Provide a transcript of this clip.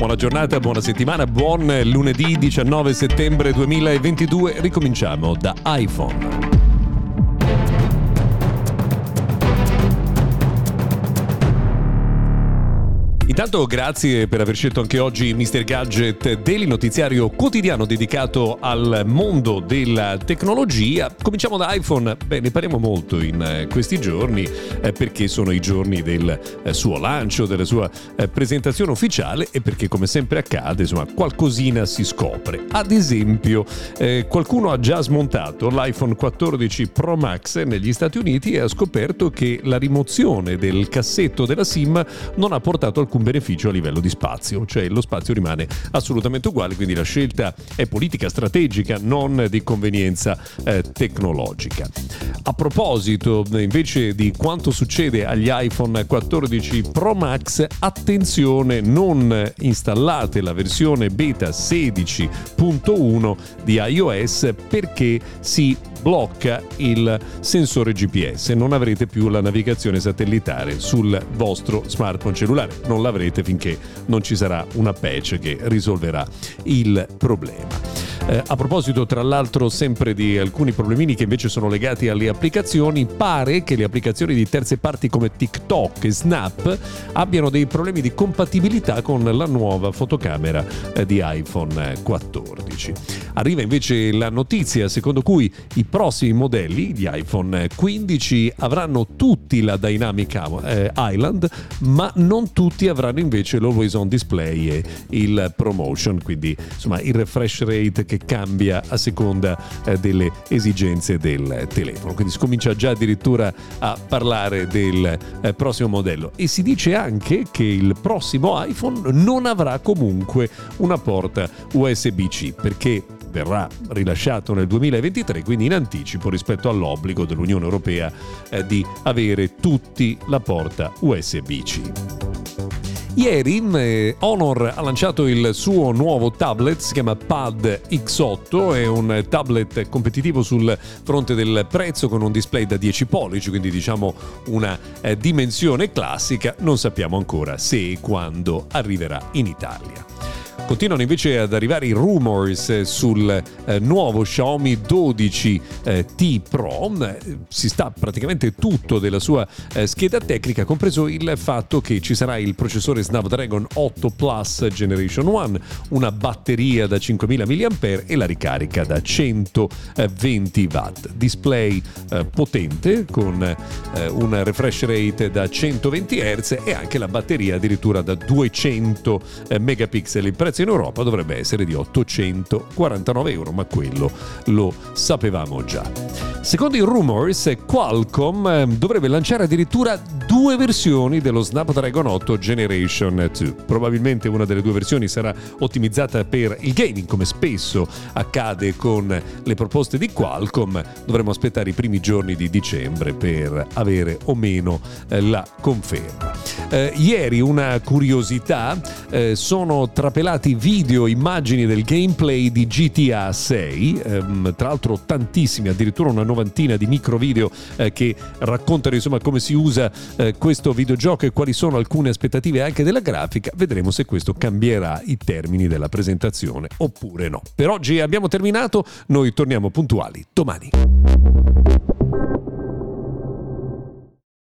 Buona giornata, buona settimana, buon lunedì 19 settembre 2022. Ricominciamo da iPhone. Intanto grazie per aver scelto anche oggi Mr. Gadget Daily Notiziario quotidiano dedicato al mondo della tecnologia. Cominciamo da iPhone, beh ne parliamo molto in eh, questi giorni eh, perché sono i giorni del eh, suo lancio, della sua eh, presentazione ufficiale e perché come sempre accade insomma qualcosina si scopre. Ad esempio eh, qualcuno ha già smontato l'iPhone 14 Pro Max negli Stati Uniti e ha scoperto che la rimozione del cassetto della SIM non ha portato alcun beneficio a livello di spazio, cioè lo spazio rimane assolutamente uguale, quindi la scelta è politica, strategica, non di convenienza eh, tecnologica. A proposito invece di quanto succede agli iPhone 14 Pro Max, attenzione, non installate la versione beta 16.1 di iOS perché si blocca il sensore GPS e non avrete più la navigazione satellitare sul vostro smartphone cellulare. Non l'avrete finché non ci sarà una patch che risolverà il problema. Eh, a proposito, tra l'altro, sempre di alcuni problemini che invece sono legati alle applicazioni, pare che le applicazioni di terze parti come TikTok e Snap abbiano dei problemi di compatibilità con la nuova fotocamera eh, di iPhone 14. Arriva invece la notizia secondo cui i prossimi modelli di iPhone 15 avranno tutti la Dynamic eh, Island, ma non tutti avranno invece l'Always On Display e il Promotion, quindi insomma il refresh rate che cambia a seconda eh, delle esigenze del telefono. Quindi si comincia già addirittura a parlare del eh, prossimo modello e si dice anche che il prossimo iPhone non avrà comunque una porta USB-C perché verrà rilasciato nel 2023, quindi in anticipo rispetto all'obbligo dell'Unione Europea eh, di avere tutti la porta USB-C. Ieri eh, Honor ha lanciato il suo nuovo tablet, si chiama Pad X8, è un tablet competitivo sul fronte del prezzo con un display da 10 pollici, quindi diciamo una eh, dimensione classica, non sappiamo ancora se e quando arriverà in Italia. Continuano invece ad arrivare i rumors sul eh, nuovo Xiaomi 12T eh, Pro. Si sta praticamente tutto della sua eh, scheda tecnica, compreso il fatto che ci sarà il processore Snapdragon 8 Plus Generation 1, una batteria da 5000 mAh e la ricarica da 120 watt. Display eh, potente con eh, un refresh rate da 120 Hz e anche la batteria addirittura da 200 eh, megapixel. Il prezzo in Europa dovrebbe essere di 849 euro, ma quello lo sapevamo già. Secondo i rumors, Qualcomm eh, dovrebbe lanciare addirittura due versioni dello Snapdragon 8 Generation 2. Probabilmente una delle due versioni sarà ottimizzata per il gaming, come spesso accade con le proposte di Qualcomm. Dovremo aspettare i primi giorni di dicembre per avere o meno eh, la conferma. Eh, ieri una curiosità, eh, sono trapelati video, immagini del gameplay di GTA 6, ehm, tra l'altro tantissimi, addirittura una novantina di micro video eh, che raccontano insomma come si usa questo videogioco e quali sono alcune aspettative anche della grafica. Vedremo se questo cambierà i termini della presentazione oppure no. Per oggi abbiamo terminato, noi torniamo puntuali domani.